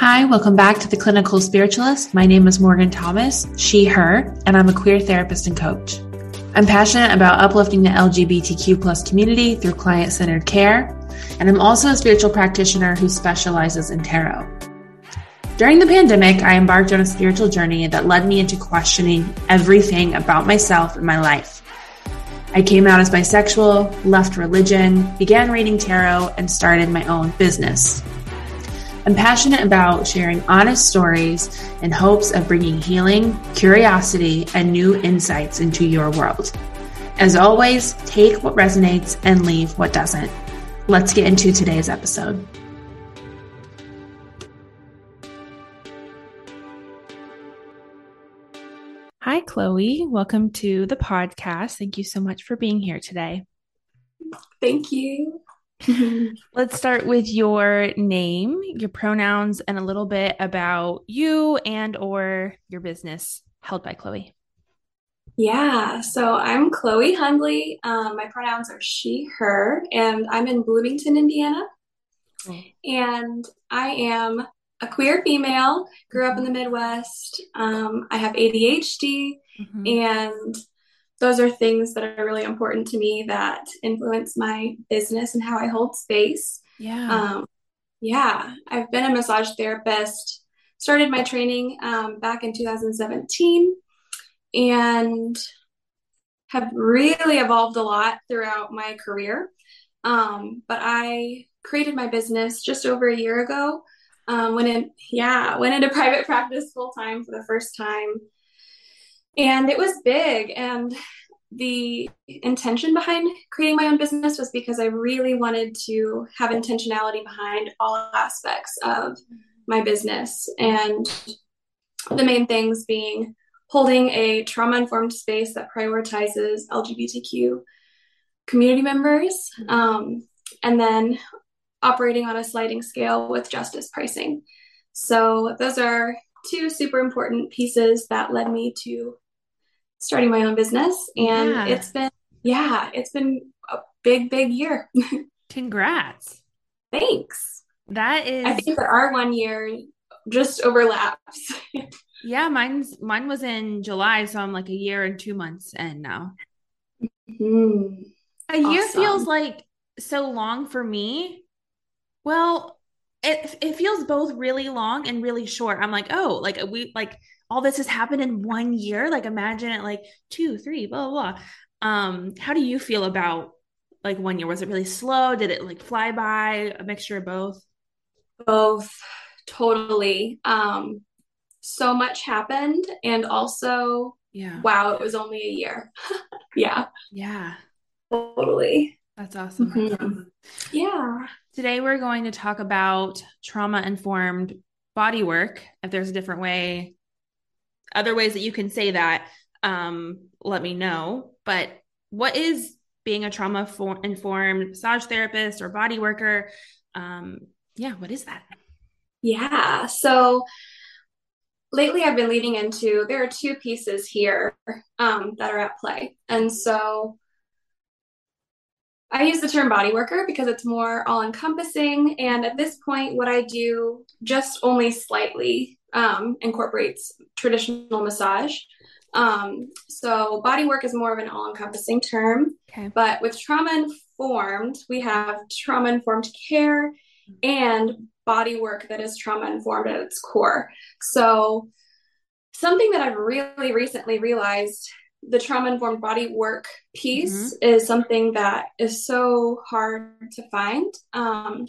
Hi, welcome back to the Clinical Spiritualist. My name is Morgan Thomas, she, her, and I'm a queer therapist and coach. I'm passionate about uplifting the LGBTQ plus community through client centered care, and I'm also a spiritual practitioner who specializes in tarot. During the pandemic, I embarked on a spiritual journey that led me into questioning everything about myself and my life. I came out as bisexual, left religion, began reading tarot, and started my own business. I'm passionate about sharing honest stories in hopes of bringing healing, curiosity, and new insights into your world. As always, take what resonates and leave what doesn't. Let's get into today's episode. Hi, Chloe. Welcome to the podcast. Thank you so much for being here today. Thank you. Let's start with your name, your pronouns, and a little bit about you and or your business held by Chloe. Yeah, so I'm Chloe Hundley. Um, my pronouns are she, her, and I'm in Bloomington, Indiana. And I am a queer female, grew up in the Midwest. Um, I have ADHD, mm-hmm. and those are things that are really important to me that influence my business and how I hold space. Yeah. Um, yeah, I've been a massage therapist, started my training um, back in 2017, and have really evolved a lot throughout my career. Um, but I created my business just over a year ago. Um, went in, yeah, went into private practice full time for the first time and it was big and the intention behind creating my own business was because I really wanted to have intentionality behind all aspects of my business. And the main things being holding a trauma informed space that prioritizes LGBTQ community members, um, and then operating on a sliding scale with justice pricing. So, those are two super important pieces that led me to starting my own business and yeah. it's been yeah it's been a big big year. Congrats. Thanks. That is i think that our one year just overlaps. Yeah mine's mine was in july so i'm like a year and two months in now. Mm-hmm. a awesome. year feels like so long for me. Well it it feels both really long and really short. I'm like oh like we like all this has happened in one year. Like imagine it like two, three, blah, blah, blah. Um, how do you feel about like one year? Was it really slow? Did it like fly by? A mixture of both? Both, totally. Um, so much happened and also yeah wow it was only a year yeah yeah totally that's awesome mm-hmm. yeah today we're going to talk about trauma informed body work if there's a different way other ways that you can say that, um, let me know. But what is being a trauma informed massage therapist or body worker? Um, yeah, what is that? Yeah. So lately I've been leading into there are two pieces here um, that are at play. And so I use the term body worker because it's more all encompassing. And at this point, what I do just only slightly um, incorporates traditional massage. Um, so body work is more of an all-encompassing term. Okay. But with trauma informed, we have trauma informed care and body work that is trauma informed at its core. So something that I've really recently realized the trauma informed body work piece mm-hmm. is something that is so hard to find. Um,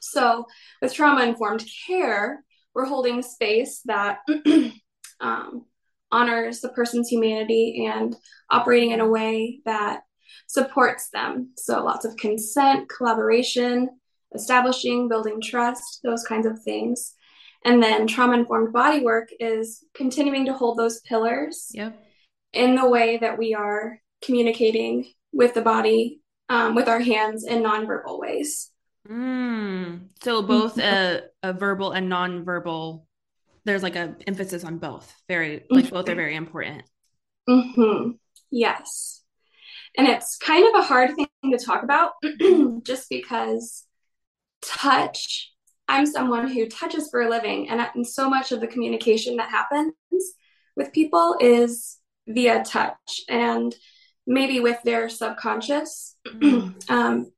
so with trauma informed care, we're holding space that um, honors the person's humanity and operating in a way that supports them. So, lots of consent, collaboration, establishing, building trust, those kinds of things. And then trauma informed body work is continuing to hold those pillars yep. in the way that we are communicating with the body, um, with our hands in nonverbal ways. Mm. So both mm-hmm. a, a verbal and non-verbal, there's like a emphasis on both. Very like mm-hmm. both are very important. Mm-hmm. Yes. And it's kind of a hard thing to talk about just because touch I'm someone who touches for a living, and, and so much of the communication that happens with people is via touch and maybe with their subconscious. Mm. um,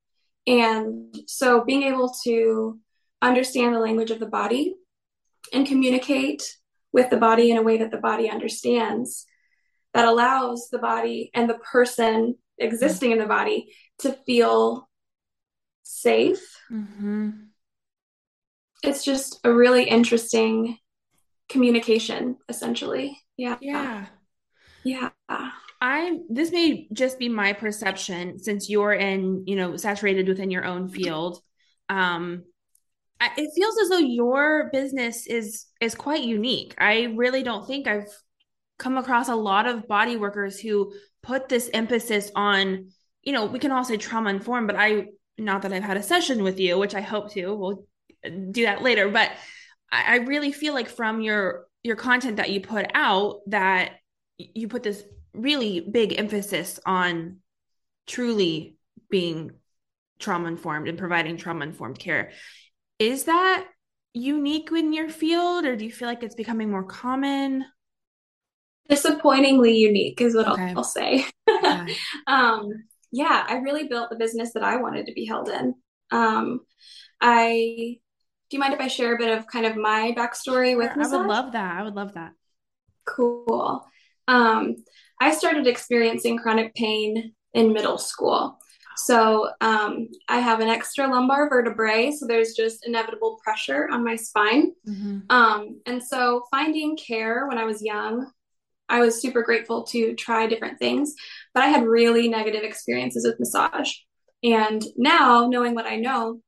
and so being able to understand the language of the body and communicate with the body in a way that the body understands that allows the body and the person existing in the body to feel safe. Mm-hmm. It's just a really interesting communication, essentially. Yeah. Yeah. Yeah. I this may just be my perception since you're in, you know, saturated within your own field. Um I, it feels as though your business is is quite unique. I really don't think I've come across a lot of body workers who put this emphasis on, you know, we can all say trauma informed, but I, not that I've had a session with you, which I hope to, we'll do that later, but I, I really feel like from your your content that you put out that you put this really big emphasis on truly being trauma informed and providing trauma informed care. Is that unique in your field or do you feel like it's becoming more common? disappointingly unique is what okay. I'll, I'll, say. Yeah. um, yeah, I really built the business that I wanted to be held in. Um, I do you mind if I share a bit of kind of my backstory with massage? I would love that. I would love that. Cool. Um, I started experiencing chronic pain in middle school. So um, I have an extra lumbar vertebrae, so there's just inevitable pressure on my spine. Mm-hmm. Um, and so finding care when I was young I was super grateful to try different things, but I had really negative experiences with massage. And now, knowing what I know,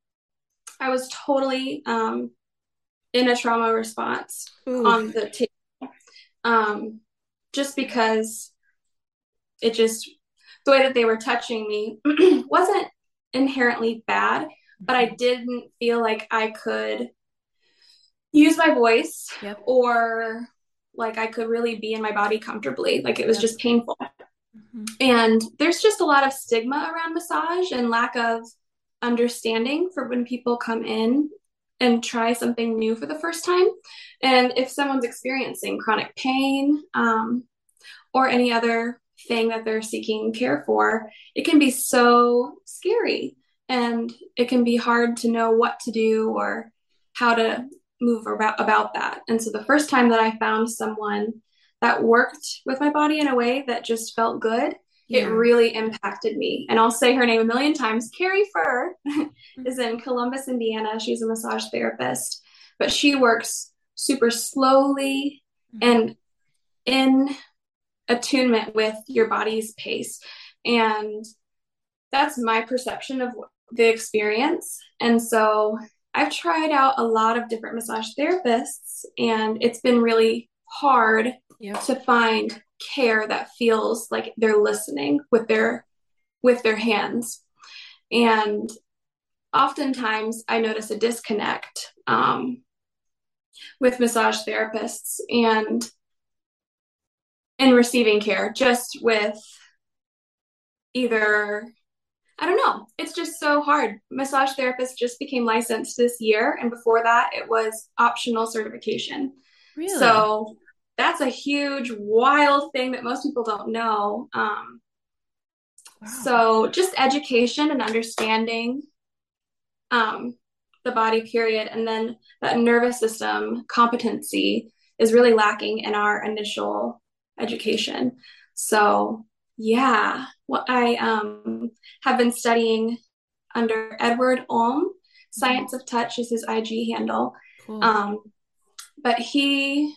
I was totally um, in a trauma response Ooh. on the table. Um, just because it just, the way that they were touching me wasn't inherently bad, but I didn't feel like I could use my voice yep. or like I could really be in my body comfortably. Like it was just painful. Mm-hmm. And there's just a lot of stigma around massage and lack of understanding for when people come in and try something new for the first time. And if someone's experiencing chronic pain um, or any other thing that they're seeking care for, it can be so scary and it can be hard to know what to do or how to move about, about that. And so the first time that I found someone that worked with my body in a way that just felt good, yeah. it really impacted me. And I'll say her name a million times. Carrie Fur is in Columbus, Indiana. She's a massage therapist, but she works super slowly mm-hmm. and in attunement with your body's pace. And that's my perception of the experience. And so I've tried out a lot of different massage therapists, and it's been really hard to find care that feels like they're listening with their with their hands. And oftentimes, I notice a disconnect um, with massage therapists and in receiving care, just with either I don't know. It's just so hard. Massage therapist just became licensed this year, and before that, it was optional certification. Really? So that's a huge, wild thing that most people don't know. Um, wow. So just education and understanding um, the body, period, and then that nervous system competency is really lacking in our initial education. So yeah, well, I um, have been studying under Edward Olm. Science of Touch is his IG handle. Cool. Um, but he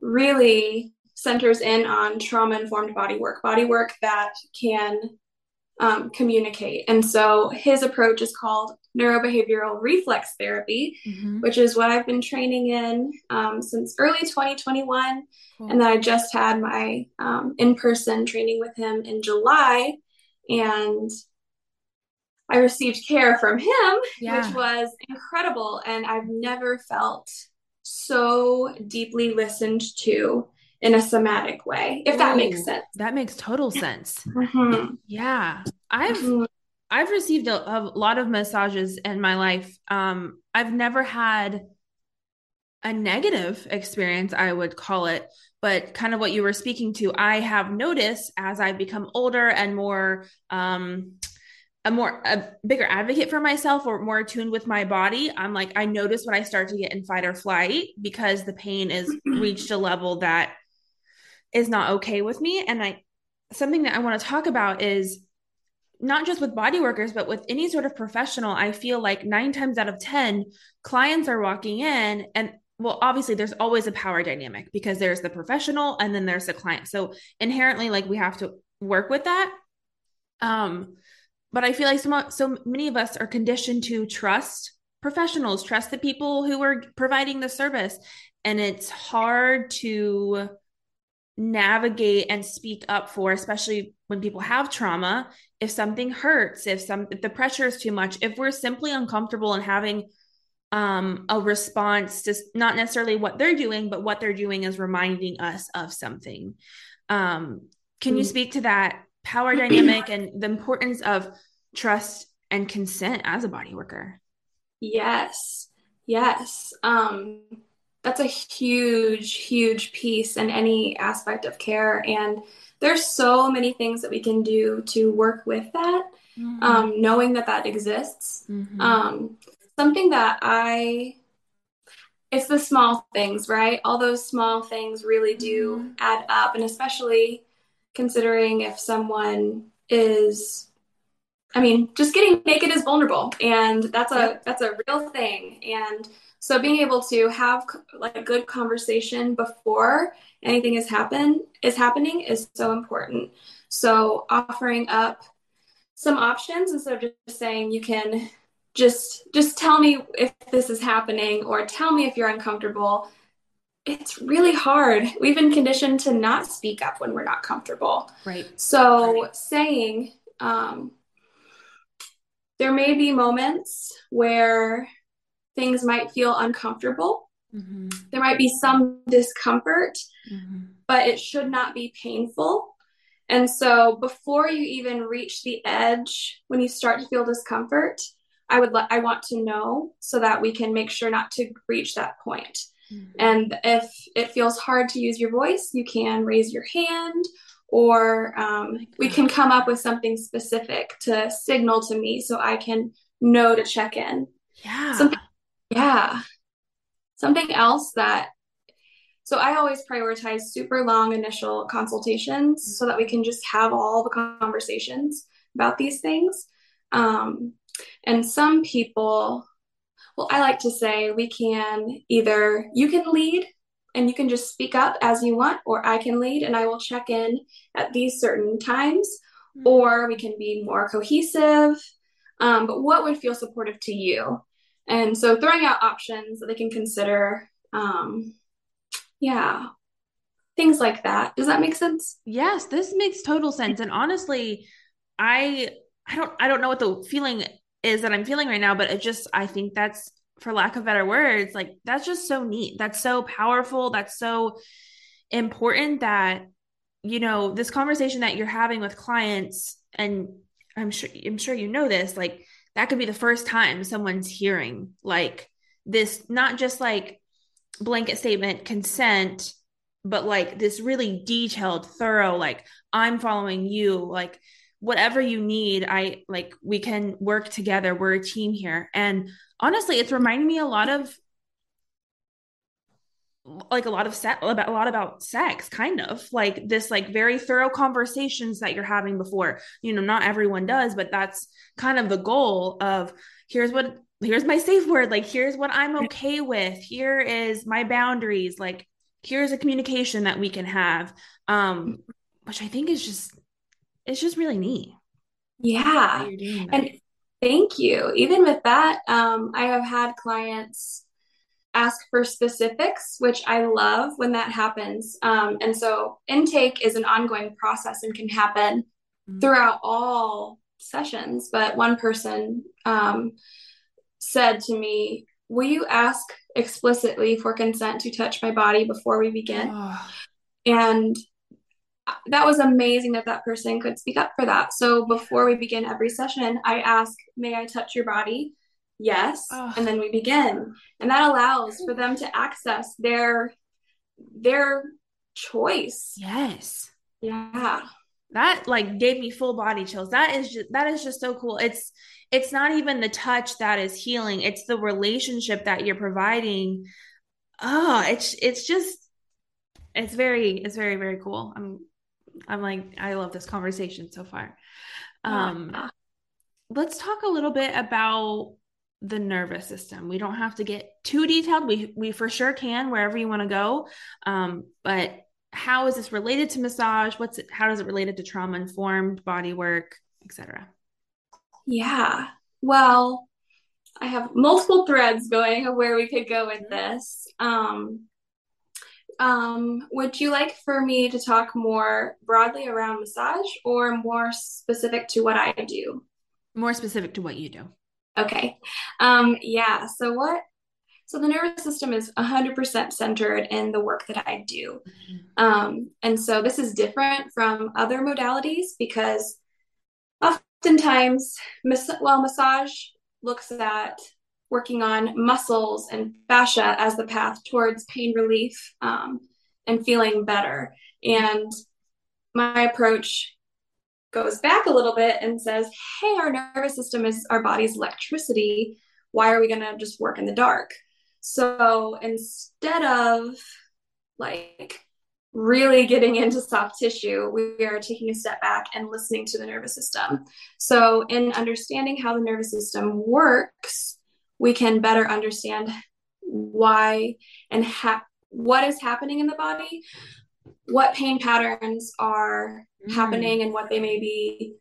really centers in on trauma informed body work, body work that can um, communicate. And so his approach is called neurobehavioral reflex therapy, mm-hmm. which is what I've been training in um, since early 2021. Cool. And then I just had my um, in person training with him in July. And I received care from him, yeah. which was incredible. And I've never felt so deeply listened to in a somatic way, if that makes sense. That makes total sense. Mm-hmm. Yeah. I've mm-hmm. I've received a, a, lot of massages in my life. Um, I've never had a negative experience, I would call it, but kind of what you were speaking to, I have noticed as I've become older and more um a more a bigger advocate for myself or more attuned with my body i'm like i notice when i start to get in fight or flight because the pain is reached a level that is not okay with me and i something that i want to talk about is not just with body workers but with any sort of professional i feel like 9 times out of 10 clients are walking in and well obviously there's always a power dynamic because there's the professional and then there's the client. So inherently like we have to work with that. Um but i feel like so, so many of us are conditioned to trust professionals trust the people who are providing the service. And it's hard to navigate and speak up for especially when people have trauma if something hurts if some if the pressure is too much if we're simply uncomfortable and having um, a response to not necessarily what they're doing, but what they're doing is reminding us of something. Um, can you mm. speak to that power dynamic and the importance of trust and consent as a body worker? Yes, yes. Um, that's a huge, huge piece in any aspect of care. And there's so many things that we can do to work with that, mm-hmm. um, knowing that that exists. Mm-hmm. Um, something that I it's the small things, right? All those small things really do mm-hmm. add up and especially considering if someone is I mean, just getting naked is vulnerable and that's a that's a real thing and so being able to have like a good conversation before anything is happen is happening is so important. So offering up some options instead of just saying you can just just tell me if this is happening or tell me if you're uncomfortable it's really hard we've been conditioned to not speak up when we're not comfortable right so right. saying um, there may be moments where things might feel uncomfortable mm-hmm. there might be some discomfort mm-hmm. but it should not be painful and so before you even reach the edge when you start to feel discomfort I would let I want to know so that we can make sure not to reach that point. Mm-hmm. And if it feels hard to use your voice, you can raise your hand or um, oh we can come up with something specific to signal to me so I can know to check in. Yeah. Something, yeah. Something else that, so I always prioritize super long initial consultations so that we can just have all the conversations about these things. Um, and some people, well, I like to say we can either, you can lead and you can just speak up as you want, or I can lead and I will check in at these certain times, mm-hmm. or we can be more cohesive. Um, but what would feel supportive to you? And so throwing out options that they can consider. Um, yeah, things like that. Does that make sense? Yes, this makes total sense. And honestly, I I don't I don't know what the feeling is that I'm feeling right now, but it just, I think that's, for lack of better words, like that's just so neat. That's so powerful. That's so important that, you know, this conversation that you're having with clients, and I'm sure, I'm sure you know this, like that could be the first time someone's hearing like this, not just like blanket statement consent, but like this really detailed, thorough, like I'm following you, like whatever you need i like we can work together. We're a team here. And honestly it's reminding me a lot of like a lot of set about a lot about sex kind of like this like very thorough conversations that you're having before you know not everyone does but that's kind of the goal of here's what here's my safe word like here's what i'm okay with here is my boundaries like here's a communication that we can have um which i think is just it's just really neat. Yeah. And thank you. Even with that, um, I have had clients ask for specifics, which I love when that happens. Um, and so intake is an ongoing process and can happen mm-hmm. throughout all sessions. But one person um, said to me, Will you ask explicitly for consent to touch my body before we begin? Oh. And that was amazing that that person could speak up for that. So before we begin every session, I ask, May I touch your body? Yes. Oh. And then we begin. And that allows for them to access their their choice. Yes. Yeah. That like gave me full body chills. That is just that is just so cool. It's it's not even the touch that is healing. It's the relationship that you're providing. Oh, it's it's just it's very it's very very cool. I'm I'm like I love this conversation so far. Um yeah. let's talk a little bit about the nervous system. We don't have to get too detailed. We we for sure can wherever you want to go. Um, but how is this related to massage? What's it? How does it relate to trauma informed body work, etc. Yeah. Well, I have multiple threads going of where we could go with this. Um, um, would you like for me to talk more broadly around massage or more specific to what I do? More specific to what you do. Okay. Um, yeah. So what? So the nervous system is 100% centered in the work that I do. Um, and so this is different from other modalities because oftentimes, mas- well, massage looks at working on muscles and fascia as the path towards pain relief um, and feeling better. And my approach goes back a little bit and says, hey, our nervous system is our body's electricity. Why are we going to just work in the dark? So instead of like really getting into soft tissue, we are taking a step back and listening to the nervous system. So, in understanding how the nervous system works, we can better understand why and ha- what is happening in the body, what pain patterns are mm. happening and what they may be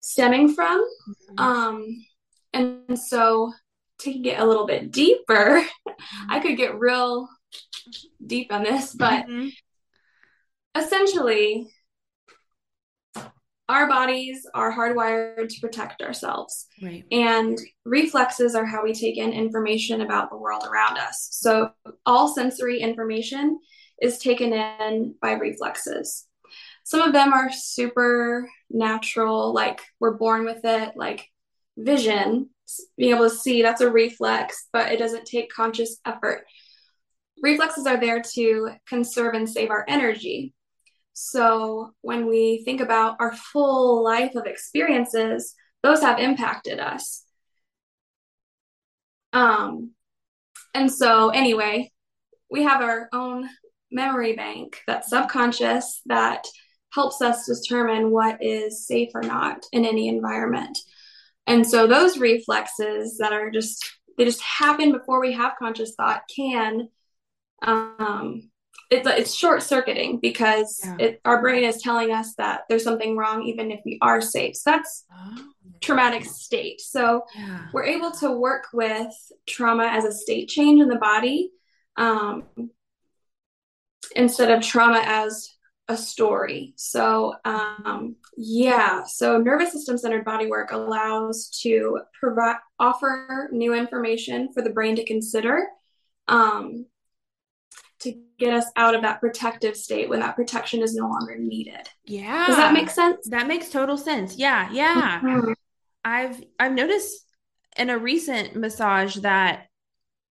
stemming from. Mm-hmm. Um, and so taking it a little bit deeper, mm-hmm. I could get real deep on this, but mm-hmm. essentially, our bodies are hardwired to protect ourselves. Right. And reflexes are how we take in information about the world around us. So, all sensory information is taken in by reflexes. Some of them are super natural, like we're born with it, like vision, being able to see, that's a reflex, but it doesn't take conscious effort. Reflexes are there to conserve and save our energy. So when we think about our full life of experiences, those have impacted us. Um, and so, anyway, we have our own memory bank that subconscious that helps us determine what is safe or not in any environment. And so those reflexes that are just they just happen before we have conscious thought can um it's it's short circuiting because yeah. it, our brain is telling us that there's something wrong even if we are safe. So that's oh. traumatic state. So yeah. we're able to work with trauma as a state change in the body um, instead of trauma as a story. So, um, yeah, so nervous system centered body work allows to provide offer new information for the brain to consider um, to get us out of that protective state when that protection is no longer needed. Yeah. Does that make sense? That makes total sense. Yeah, yeah. Mm-hmm. I've I've noticed in a recent massage that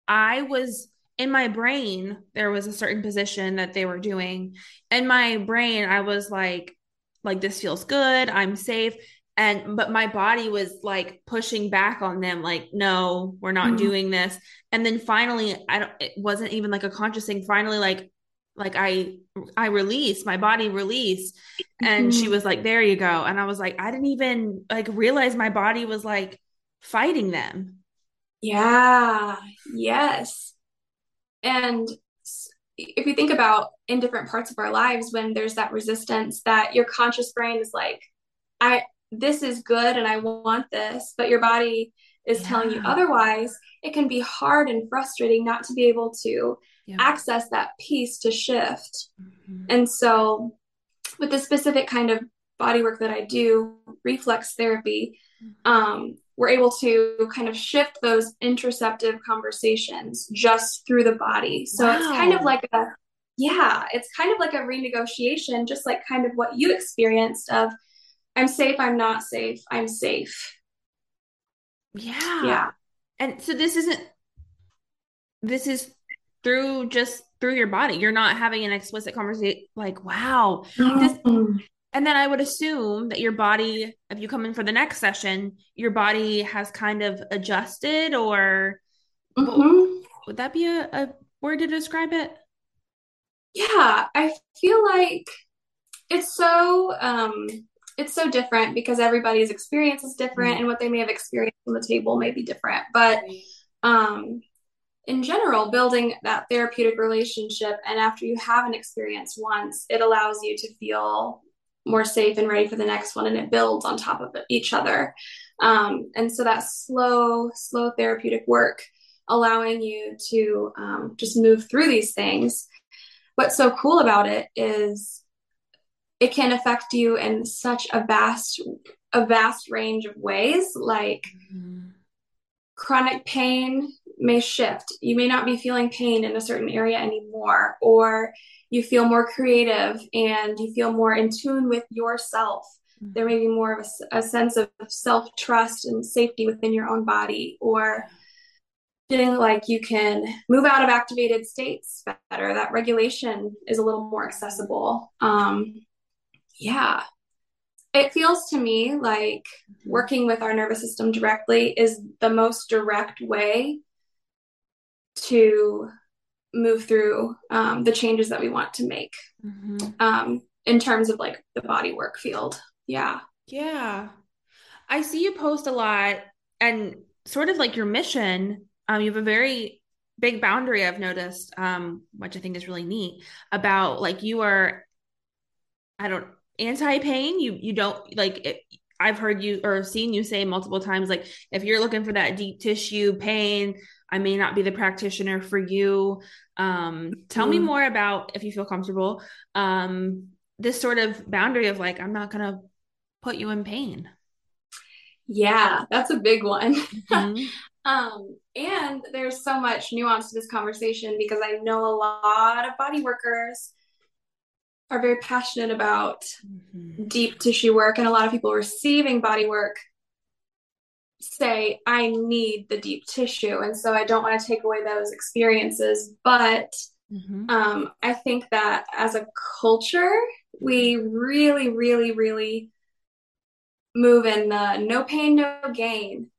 I was in my brain there was a certain position that they were doing. In my brain i was like like this feels good i'm safe. And but my body was like pushing back on them like no we're not mm-hmm. doing this. And then finally i don't it wasn't even like a conscious thing. Finally like like i i released my body released. And mm-hmm. she was like there you go. And i was like i didn't even like realize my body was like fighting them. Yeah. Yes and if you think about in different parts of our lives when there's that resistance that your conscious brain is like i this is good and i want this but your body is yeah. telling you otherwise it can be hard and frustrating not to be able to yeah. access that piece to shift mm-hmm. and so with the specific kind of body work that i do reflex therapy mm-hmm. um, we're able to kind of shift those interoceptive conversations just through the body. So wow. it's kind of like a yeah, it's kind of like a renegotiation, just like kind of what you experienced of I'm safe, I'm not safe, I'm safe. Yeah. Yeah. And so this isn't this is through just through your body. You're not having an explicit conversation like, wow. This, mm. And then I would assume that your body, if you come in for the next session, your body has kind of adjusted or Mhm. would that be a, a word to describe it? Yeah, I feel like it's so um it's so different because everybody's experience is different Mm. and what they may have experienced on the table may be different. But um in general, building that therapeutic relationship and after you have an experience once, it allows you to feel more safe and ready for the next one and it builds on top of each other. Um, and so that slow, slow therapeutic work allowing you to um, just move through these things. What's so cool about it is it can affect you in such a vast a vast range of ways like Mhm. chronic pain may shift. You may not be feeling pain in a certain area anymore or you feel more creative and you feel more in tune with yourself. There may be more of a sense of self-trust and safety within your own body or feeling like you can move out of activated states better. That regulation is a little more accessible. Um, yeah. It feels to me like working with our nervous system directly is the most direct way to move through um, the changes that we want to make Mhm. um, in terms of like the body work field yeah Yeah. I see you post a lot and sort of like your mission. Um, you have a very big boundary I've noticed, um, which I think is really neat about like you are, I don't, anti-pain. You you don't like it, I've heard you or seen you say multiple times, like if you're looking for that deep tissue pain, I may not be the practitioner for you. Um, tell me Mm. more about if you feel comfortable, um, this sort of boundary of like, I'm not gonna put you in pain. yeah that's a big one Mhm. um, and there's so much nuance to this conversation because i know a lot of body workers are very passionate about Mhm. deep tissue work and a lot of people receiving body work say i need the deep tissue and so i don't want to take away those experiences but Mhm. um, i think that as a culture we really really really move in the no pain no gain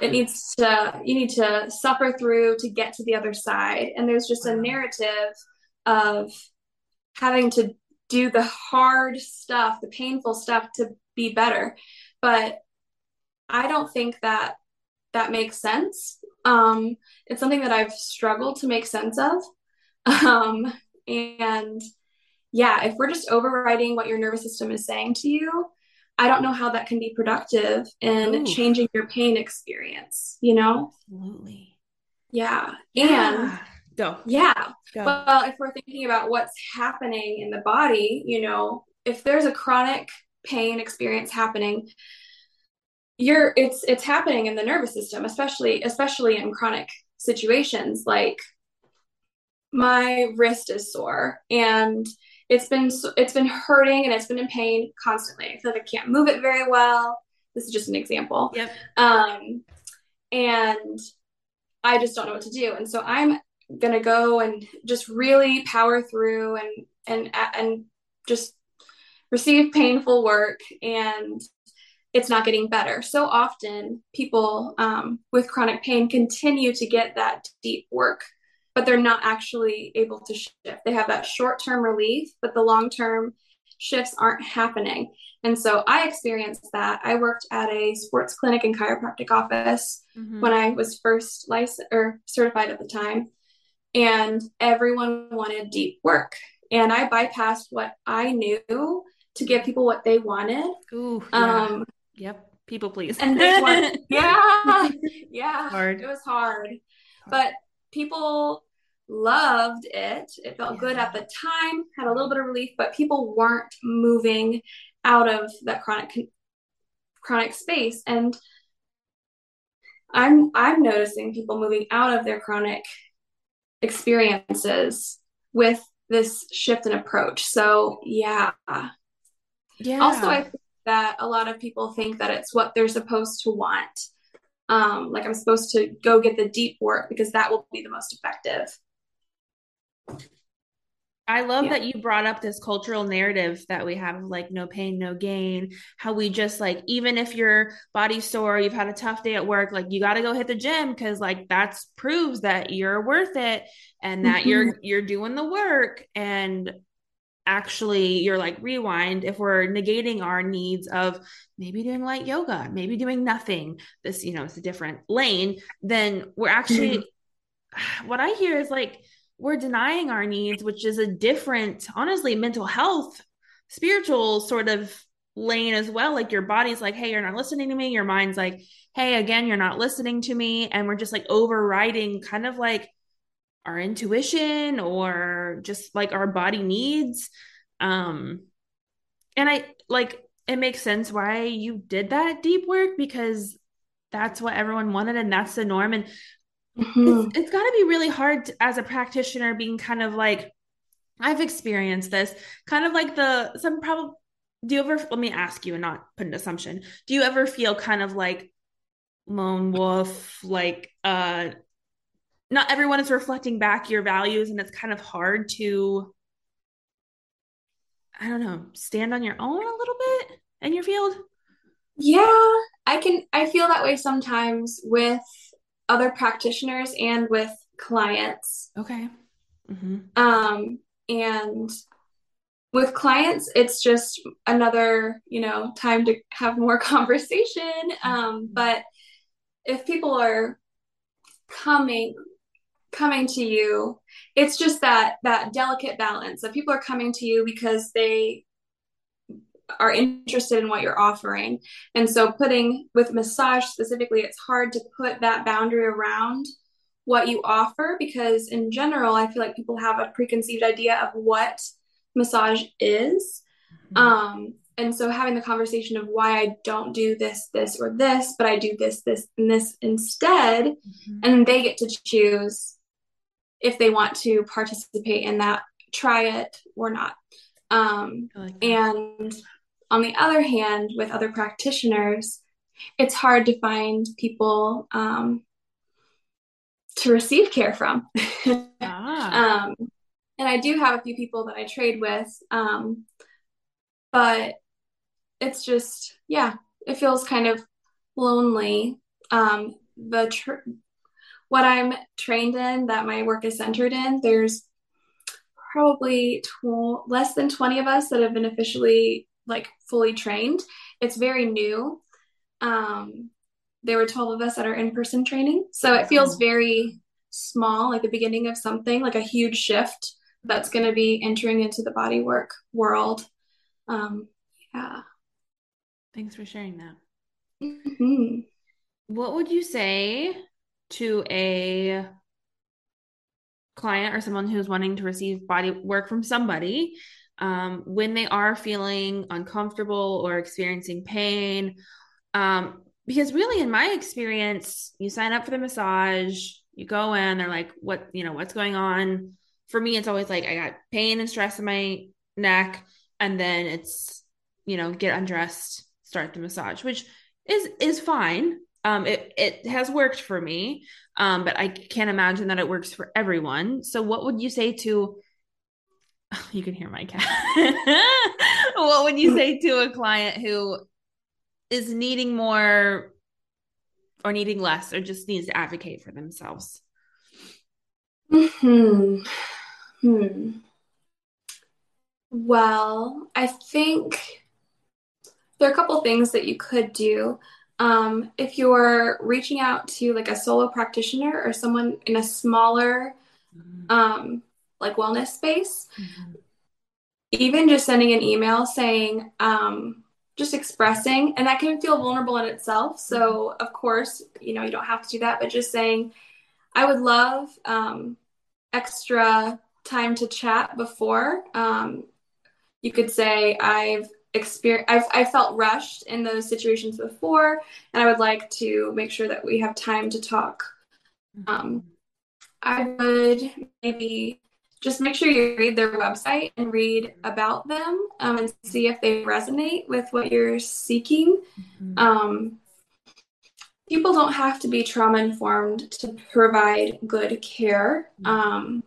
it needs to you need to suffer through to get to the other side and there's just a narrative of having to do the hard stuff the painful stuff to be better but i don't think that that makes sense um it's something that i've struggled to make sense of um and yeah if we're just overriding what your nervous system is saying to you i don't know how that can be productive in Oof. changing your pain experience you know Absolutely. yeah. And Yeah. Go. yeah, Go. well, if we're thinking about what's happening in the body, you know, if there's a chronic pain experience happening, you're it's it's happening in the nervous system, especially especially in chronic situations like my wrist is sore and it's been it's been hurting and it's been in pain constantly. I feel like I can't move it very well. This is just an example. Yep. Um, and I just don't know what to do. And so I'm gonna go and just really power through and and and just receive painful work and it's not getting better. So often people um, with chronic pain continue to get that deep work, but they're not actually able to shift. They have that short term relief, but the long term shifts aren't happening. And so I experienced that. I worked at a sports clinic and chiropractic office Mhm. when I was first licensed or certified at the time, and everyone wanted deep work. And I bypassed what I knew to give people what they wanted. Ooh, yeah. Um, Yep. People please. and they want, yeah, yeah, Hard. it was hard, but people loved it. It felt good at the time, had a little bit of relief, but people weren't moving out of that chronic chronic space. And I'm I'm noticing people moving out of their chronic experiences with this shift in approach. So yeah. Yeah. Also, I think that a lot of people think that it's what they're supposed to want. Um, like I'm supposed to go get the deep work because that will be the most effective. I love yeah. that you brought up this cultural narrative that we have like no pain, no gain. How we just like, even if your body's sore, you've had a tough day at work, like you got to go hit the gym because like that's proves that you're worth it and that mm-hmm. you're you're doing the work. And actually, you're like rewind if we're negating our needs of maybe doing light yoga, maybe doing nothing. This, you know, it's a different lane. Then we're actually, mm-hmm. what I hear is like we're denying our needs, which is a different, honestly, mental health, spiritual sort of lane as well. Like your body's like, hey, you're not listening to me. Your mind's like, hey, again, you're not listening to me. And we're just like overriding kind of like our intuition or just like our body needs. Um, and I like it makes sense why you did that deep work because that's what everyone wanted and that's the norm. And Mm-hmm. It's, it's got to be really hard to, as a practitioner being kind of like, I've experienced this kind of like the, some probably, do you ever, let me ask you and not put an assumption. Do you ever feel kind of like lone wolf, like, uh, not everyone is reflecting back your values and it's kind of hard to, I don't know, stand on your own a little bit in your field? Yeah, I can, I feel that way sometimes with other practitioners and with clients. Okay. Mm-hmm. Um, and with clients, it's just another, you know, time to have more conversation. Um, but if people are coming coming to you it's just that that delicate balance of people are coming to you because they are interested in what you're offering. And so, putting with massage specifically, it's hard to put that boundary around what you offer because, in general, I feel like people have a preconceived idea of what massage is. Mm-hmm. Um, and so, having the conversation of why I don't do this, this, or this, but I do this, this, and this instead, mm-hmm. and they get to choose if they want to participate in that, try it or not. Um, like and on the other hand, with other practitioners, it's hard to find people um, to receive care from. ah. um, and I do have a few people that I trade with, um, but it's just, yeah, it feels kind of lonely. Um, the tr- what I'm trained in, that my work is centered in, there's probably tw- less than 20 of us that have been officially like fully trained. It's very new. Um, there were 12 of us that are in person training. So it feels very small, like the beginning of something, like a huge shift that's going to be entering into the body work world. Um, yeah. Thanks for sharing that. Mm-hmm. What would you say to a client or someone who's wanting to receive body work from somebody um, when they are feeling uncomfortable or experiencing pain. Um, because really, in my experience, you sign up for the massage, you go in, they're like, what, you know, what's going on? For me, it's always like, I got pain and stress in my neck. And then it's, you know, get undressed, start the massage, which is, is fine. Um, it, it has worked for me. Um, but I can't imagine that it works for everyone. So what would you say to you can hear my cat. what would you say to a client who is needing more or needing less or just needs to advocate for themselves? Hmm. Hmm. Well, I think there are a couple things that you could do. Um, if you're reaching out to like a solo practitioner or someone in a smaller mm-hmm. um, like wellness space. Mm-hmm. Even just sending an email saying, um, just expressing, and that can feel vulnerable in itself. So, mm-hmm. of course, you know, you don't have to do that, but just saying, I would love um, extra time to chat before. Um, you could say, I've experienced, I've, I felt rushed in those situations before, and I would like to make sure that we have time to talk. Mm-hmm. Um, I would maybe just make sure you read their website and read about them um, and see if they resonate with what you're seeking. Mm-hmm. Um, people don't have to be trauma informed to provide good care. Mm-hmm. Um,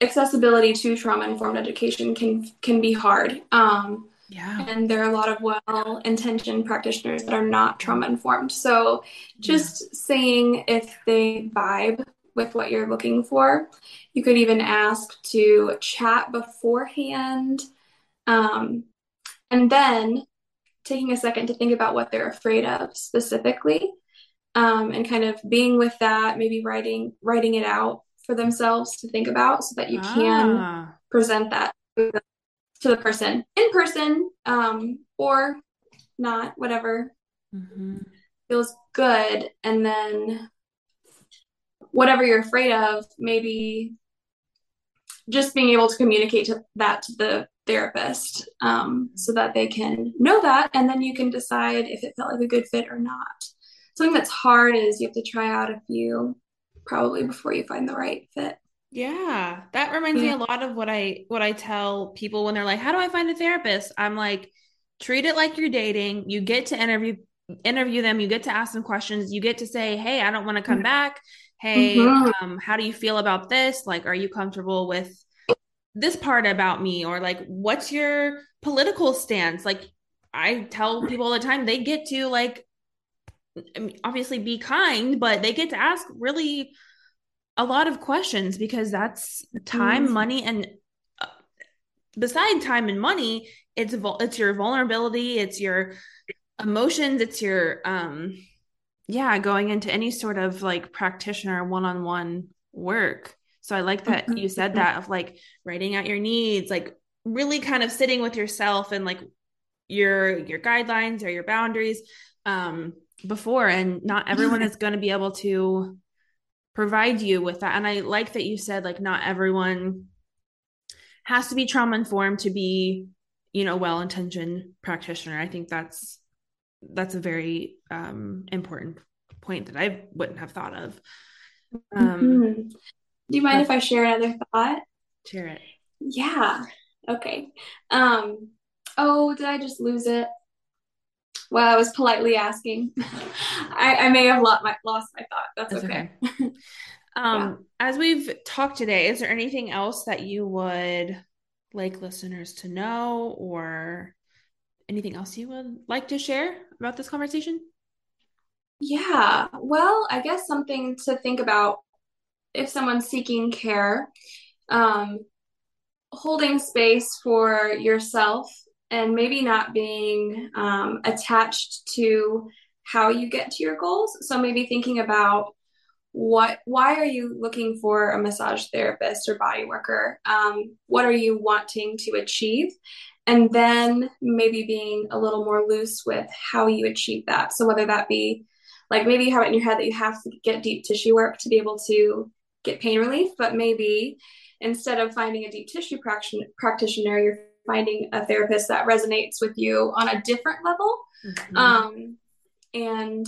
accessibility to trauma informed education can can be hard. Um, yeah. And there are a lot of well intentioned practitioners that are not trauma informed. So just yeah. saying if they vibe with what you're looking for. You could even ask to chat beforehand. Um, and then taking a second to think about what they're afraid of specifically um, and kind of being with that maybe writing writing it out for themselves to think about so that you ah. can present that to the person in person um, or not whatever mm-hmm. feels good and then whatever you're afraid of maybe just being able to communicate to that to the therapist um, so that they can know that and then you can decide if it felt like a good fit or not. Something that's hard is you have to try out a few probably before you find the right fit. Yeah that reminds yeah. me a lot of what i what i tell people when they're like how do i find a therapist? I'm like treat it like you're dating. You get to interview interview them you get to ask them questions you get to say hey i don't want to come mm-hmm. back hey mm-hmm. um, how do you feel about this like are you comfortable with this part about me or like what's your political stance like i tell people all the time they get to like obviously be kind but they get to ask really a lot of questions because that's time mm-hmm. money and uh, beside time and money it's it's your vulnerability it's your emotions it's your um yeah going into any sort of like practitioner one-on-one work. So i like that you said mm-hmm. that of like writing out your needs like really kind of sitting with yourself and like your your guidelines or your boundaries um before. And not everyone is going to be able to provide you with that. And i like that you said like not everyone has to be trauma informed to be you know well intentioned practitioner. I think that's that's a very um, important point that I wouldn't have thought of. Um, mm-hmm. Do you mind if I share another thought? Share it. Yeah. Okay. Um, oh, did I just lose it? Well, I was politely asking. I, I, may have lost my, lost my thought. That's, That's okay. okay. um, yeah. As we've talked today, is there anything else that you would like listeners to know or anything else you would like to share about this conversation? Yeah, well, I guess something to think about if someone's seeking care, um, holding space for yourself and maybe not being um, attached to how you get to your goals. So maybe thinking about what why are you looking for a massage therapist or body worker um, what are you wanting to achieve and then maybe being a little more loose with how you achieve that. So whether that be like maybe you have it in your head that you have to get deep tissue work to be able to get pain relief, but maybe instead of finding a deep tissue practitioner, you're finding a therapist that resonates with you on a different level. Mm-hmm. Um, and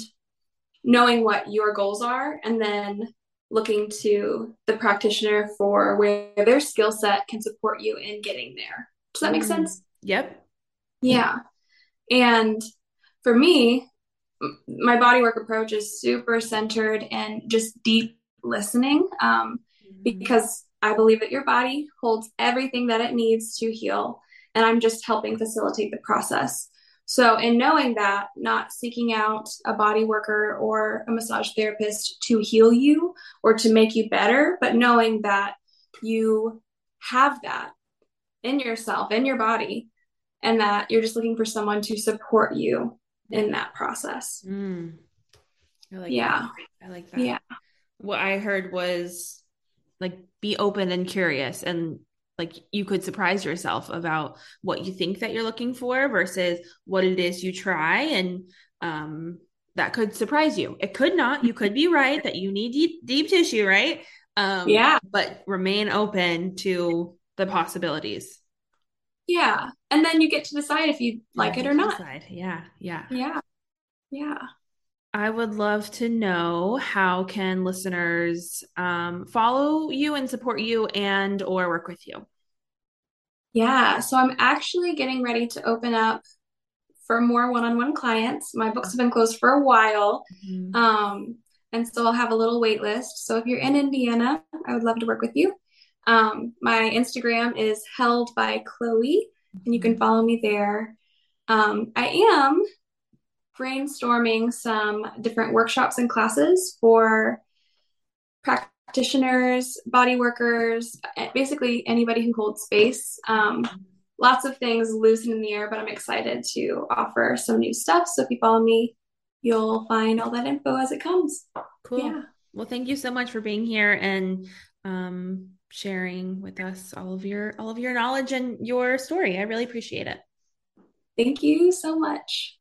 knowing what your goals are and then looking to the practitioner for where their skill set can support you in getting there. Does that make mm-hmm. sense? Yep. Yeah. And for me, my bodywork approach is super centered and just deep listening um, mm-hmm. because I believe that your body holds everything that it needs to heal. And I'm just helping facilitate the process. So, in knowing that, not seeking out a body worker or a massage therapist to heal you or to make you better, but knowing that you have that in yourself, in your body, and that you're just looking for someone to support you in that process. Mm. I like yeah. That. I like that. Yeah. What I heard was like be open and curious and like you could surprise yourself about what you think that you're looking for versus what it is you try and um that could surprise you. It could not. You could be right that you need deep, deep tissue, right? Um yeah. but remain open to the possibilities. Yeah. And then you get to decide if you like it or not. Decide. Yeah. Yeah. Yeah. Yeah. I would love to know how can listeners um, follow you and support you and or work with you. Yeah, so I'm actually getting ready to open up for more one-on-one clients. My books have been closed for a while. Mm-hmm. Um, and so I'll have a little wait list. So if you're in Indiana, I would love to work with you. Um, my Instagram is held by Chloe, and you can follow me there. Um, I am brainstorming some different workshops and classes for practitioners, body workers, basically anybody who holds space. Um, lots of things loose in the air, but I'm excited to offer some new stuff. So if you follow me, you'll find all that info as it comes. Cool. Yeah. Well, thank you so much for being here and um, sharing with us all of your all of your knowledge and your story. I really appreciate it. Thank you so much.